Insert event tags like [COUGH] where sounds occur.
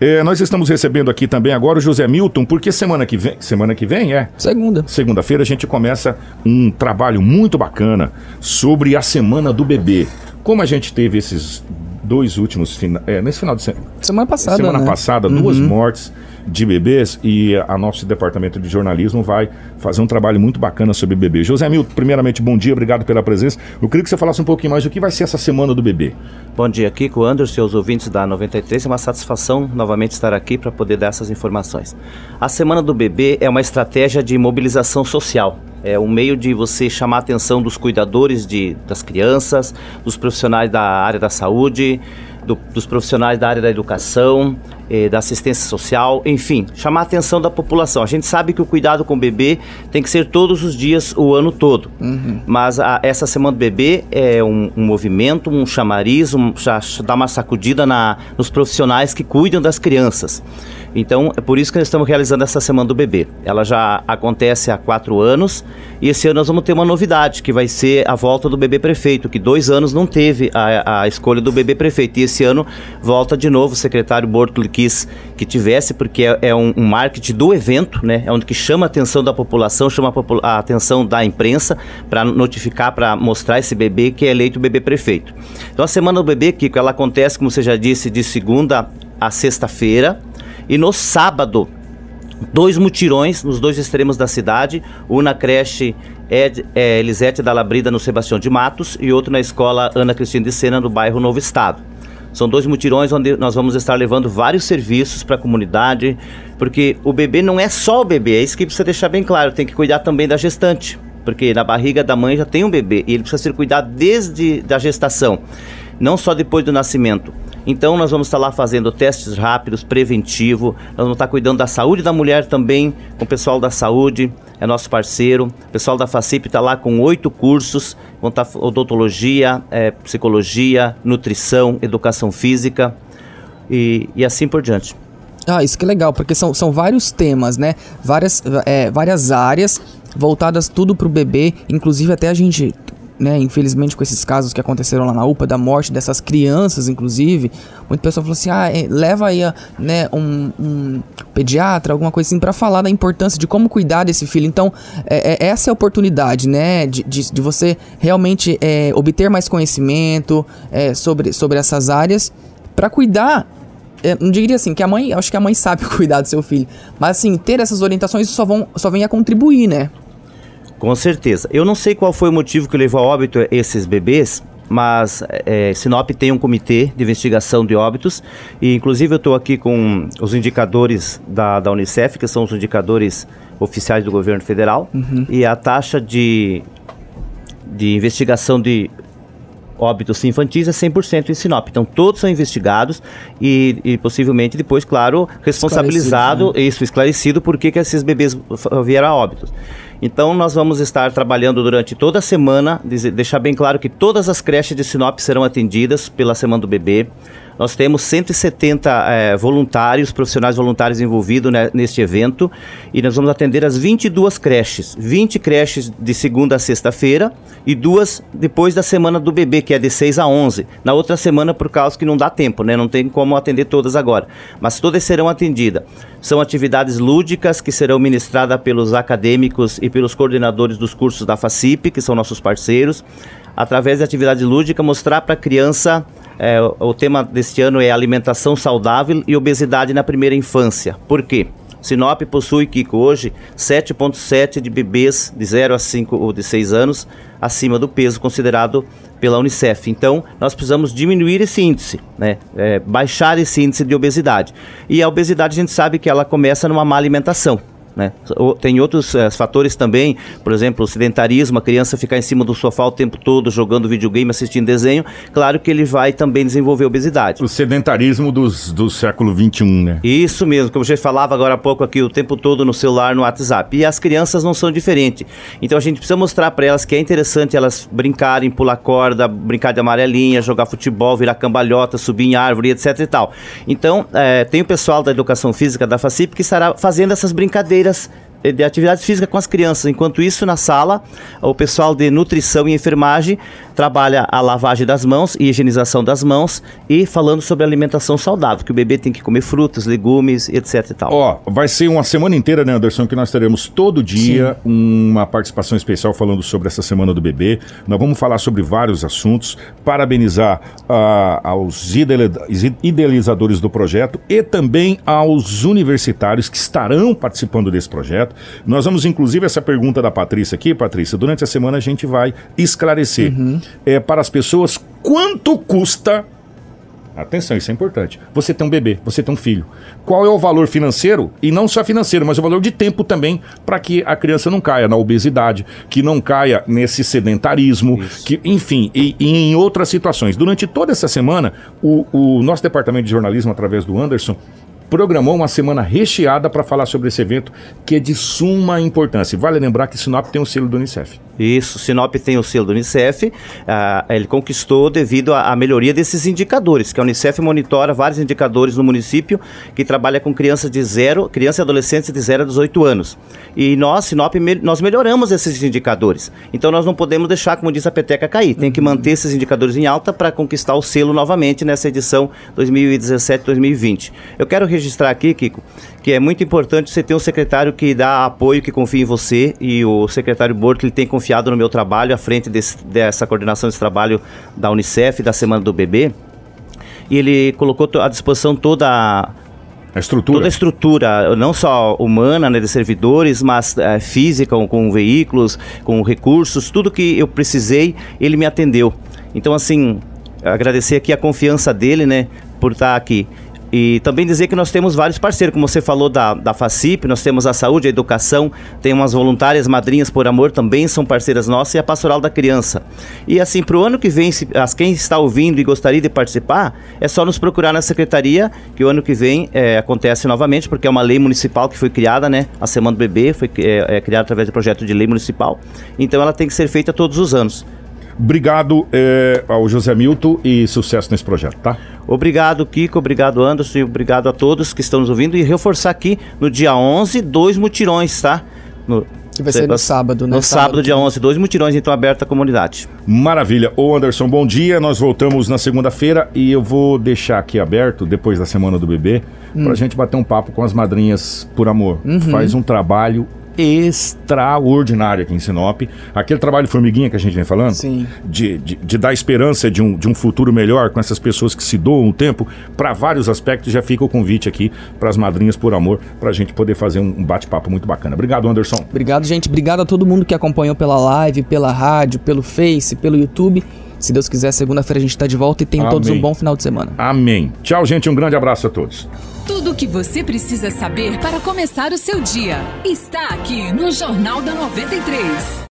É, nós estamos recebendo aqui também agora o José Milton, porque semana que vem, semana que vem é Segunda. segunda-feira a gente começa um trabalho muito bacana sobre a semana do bebê. Como a gente teve esses dois últimos fina, é, nesse final de semana, Semana passada, semana né? passada, duas mortes de bebês e a nosso departamento de jornalismo vai fazer um trabalho muito bacana sobre bebê. José Milton, primeiramente, bom dia, obrigado pela presença. Eu queria que você falasse um pouquinho mais do que vai ser essa semana do bebê. Bom dia, Kiko, Anderson e os ouvintes da 93. É uma satisfação novamente estar aqui para poder dar essas informações. A Semana do Bebê é uma estratégia de mobilização social. É um meio de você chamar a atenção dos cuidadores de, das crianças, dos profissionais da área da saúde, do- dos profissionais da área da educação, eh, da assistência social, enfim, chamar a atenção da população. A gente sabe que o cuidado com o bebê tem que ser todos os dias, o ano todo. Mas a- essa Semana do Bebê é um, um movimento, um chamariz, um, dá uma sacudida na, nos profissionais que cuidam das crianças. Então, é por isso que nós estamos realizando essa Semana do Bebê. Ela já acontece há quatro anos e esse ano nós vamos ter uma novidade, que vai ser a volta do bebê prefeito, que dois anos não teve a, a escolha do bebê prefeito. E esse ano volta de novo, o secretário Bortoli quis que tivesse, porque é, é um, um marketing do evento, né? É onde que chama a atenção da população, chama a, a atenção da imprensa para notificar, para mostrar esse bebê que é eleito o bebê prefeito. Então a Semana do Bebê, Kiko, ela acontece, como você já disse, de segunda a sexta-feira. E no sábado, dois mutirões nos dois extremos da cidade, um na creche Ed, é, Elisete da Labrida, no Sebastião de Matos, e outro na escola Ana Cristina de Sena, no bairro Novo Estado. São dois mutirões onde nós vamos estar levando vários serviços para a comunidade, porque o bebê não é só o bebê, é isso que precisa deixar bem claro, tem que cuidar também da gestante, porque na barriga da mãe já tem um bebê, e ele precisa ser cuidado desde a gestação, não só depois do nascimento. Então nós vamos estar lá fazendo testes rápidos, preventivo, nós vamos estar cuidando da saúde da mulher também, com o pessoal da saúde, é nosso parceiro. O pessoal da FACIP está lá com oito cursos, vão estar odontologia, eh, psicologia, nutrição, educação física e, e assim por diante. Ah, isso que é legal, porque são, são vários temas, né? Várias, é, várias áreas voltadas tudo pro bebê, inclusive até a gente, né, infelizmente com esses casos que aconteceram lá na UPA, da morte dessas crianças, inclusive, muita pessoa falou assim, ah, é, leva aí, né, um, um pediatra, alguma coisa assim, pra falar da importância de como cuidar desse filho. Então, é, é- essa é a oportunidade, né, de, de, de você realmente é, obter mais conhecimento é, sobre, sobre essas áreas pra cuidar eu não diria assim, que a mãe, acho que a mãe sabe [LAUGHS] cuidar do seu filho, mas assim, ter essas orientações só, vão, só vem a contribuir, né? Com certeza. Eu não sei qual foi o motivo que levou a óbito esses bebês, mas é, Sinop tem um comitê de investigação de óbitos e inclusive eu estou aqui com os indicadores da, da Unicef, que são os indicadores oficiais do governo federal, e a taxa de, de investigação de óbitos infantis é 100% em Sinop. Então todos são investigados e, e possivelmente depois, claro, responsabilizado, isso, esclarecido por que esses bebês vieram a óbitos. Então nós vamos estar trabalhando durante toda a semana, deixar bem claro que todas as creches de Sinop serão atendidas pela Semana do Bebê. Nós temos 170 eh, voluntários, profissionais voluntários envolvidos né, neste evento e nós vamos atender as 22 creches. 20 creches de segunda a sexta-feira e duas depois da semana do bebê, que é de 6 a 11. Na outra semana, por causa que não dá tempo, né? Não tem como atender todas agora. Mas todas serão atendidas. São atividades lúdicas que serão ministradas pelos acadêmicos e pelos coordenadores dos cursos da FACIP, que são nossos parceiros. Através de atividade lúdica, mostrar para a criança é, o- tema deste ano é alimentação saudável e obesidade na primeira infância. Por quê? Sinop possui, Kiko, hoje 7,7 de bebês de 0 a 5 ou de 6 anos acima do peso considerado pela Unicef. Então, nós precisamos diminuir esse índice, né? É, baixar esse índice de obesidade. E a obesidade a gente sabe que ela começa numa má alimentação. Né? Tem outros eh, fatores também, por exemplo, o sedentarismo, a criança ficar em cima do sofá o tempo todo jogando videogame, assistindo desenho, claro que ele vai também desenvolver obesidade. O sedentarismo dos, do século XXI, né? Isso mesmo, como a gente falava agora há pouco aqui, o tempo todo no celular, no WhatsApp. E as crianças não são diferentes. Então a gente precisa mostrar para elas que é interessante elas brincarem, pular corda, brincar de amarelinha, jogar futebol, virar cambalhota, subir em árvore, etc e tal. Então, eh, tem o pessoal da educação física da FACIP que estará fazendo essas brincadeiras eh, de atividades físicas com as crianças. Enquanto isso, na sala, o pessoal de nutrição e enfermagem trabalha a lavagem das mãos e higienização das mãos e falando sobre alimentação saudável, que o bebê tem que comer frutas, legumes, etc e tal. Ó, vai ser uma semana inteira, né, Anderson, que nós teremos todo dia Sim. uma participação especial falando sobre essa semana do bebê. Nós vamos falar sobre vários assuntos, parabenizar uh, aos idealizadores do projeto e também aos universitários que estarão participando desse projeto. Nós vamos, inclusive, essa pergunta da Patrícia aqui, Patrícia, durante a semana a gente vai esclarecer uhum. É, para as pessoas quanto custa Atenção, isso é importante. Você tem um bebê, você tem um filho. Qual é o valor financeiro? E não só financeiro, mas o valor de tempo também, para que a criança não caia na obesidade, que não caia nesse sedentarismo, isso. que, enfim, e, e, em outras situações. Durante toda essa semana, o, o nosso departamento de jornalismo, através do Anderson, programou uma semana recheada para falar sobre esse evento que é de suma importância. Vale lembrar que Sinop tem o selo do Unicef. Isso, Sinop tem o selo do Unicef, uh, ele conquistou devido à, melhoria desses indicadores, que a Unicef monitora vários indicadores no município que trabalha com crianças de zero, crianças e adolescentes de 0 a 18 anos. E nós, Sinop, me, nós melhoramos esses indicadores. Então nós não podemos deixar, como diz a peteca, cair. Tem que manter esses indicadores em alta para conquistar o selo novamente nessa edição 2017-2020. Eu quero registrar aqui, Kiko, que é muito importante você ter um secretário que dá apoio, que confia em você, e o secretário Borto ele tem confiado no meu trabalho à frente desse, dessa coordenação desse trabalho da Unicef, da Semana do Bebê, e ele colocou à disposição toda a a estrutura. Toda a estrutura, não só humana, né, de servidores, mas é, física, com, com, veículos, com recursos, tudo que eu precisei, ele me atendeu. Então, assim, agradecer aqui a confiança dele, né, por estar aqui. E também dizer que nós temos vários parceiros, como você falou da, da FACIP, nós temos a saúde, a educação, tem umas voluntárias madrinhas por amor, também são parceiras nossas, e a Pastoral da Criança. E assim, para o ano que vem, se, as, quem está ouvindo e gostaria de participar, é só nos procurar na secretaria, que o ano que vem é, acontece novamente, porque é uma lei municipal que foi criada, né? A Semana do Bebê foi é, é criada através do projeto de lei municipal. Então ela tem que ser feita todos os anos. Obrigado é, ao José Milton e sucesso nesse projeto, tá? Obrigado, Kiko. Obrigado, Anderson. E obrigado a todos que estão nos ouvindo. E reforçar aqui, no dia 11, dois mutirões, tá? No, que vai ser no sábado, né? No sábado, sábado, dia 11, dois mutirões, então, aberto à comunidade. Maravilha. Ô, Anderson, bom dia. Nós voltamos na segunda-feira e eu vou deixar aqui aberto, depois da Semana do Bebê, hum. pra gente bater um papo com as madrinhas por amor. Uhum. Faz um trabalho extraordinária aqui em Sinop. Aquele trabalho formiguinha que a gente vem falando. De, de, de, dar esperança de um, de um futuro melhor com essas pessoas que se doam o tempo, para vários aspectos, já fica o convite aqui para as madrinhas por amor, para a gente poder fazer um, um bate-papo muito bacana. Obrigado, Anderson. Obrigado, gente. Obrigado a todo mundo que acompanhou pela live, pela rádio, pelo Face, pelo YouTube. Se Deus quiser, segunda-feira a gente está de volta e tem Amém. todos um bom final de semana. Amém. Tchau, gente. Um grande abraço a todos. Tudo o que você precisa saber para começar o seu dia está aqui no Jornal da 93.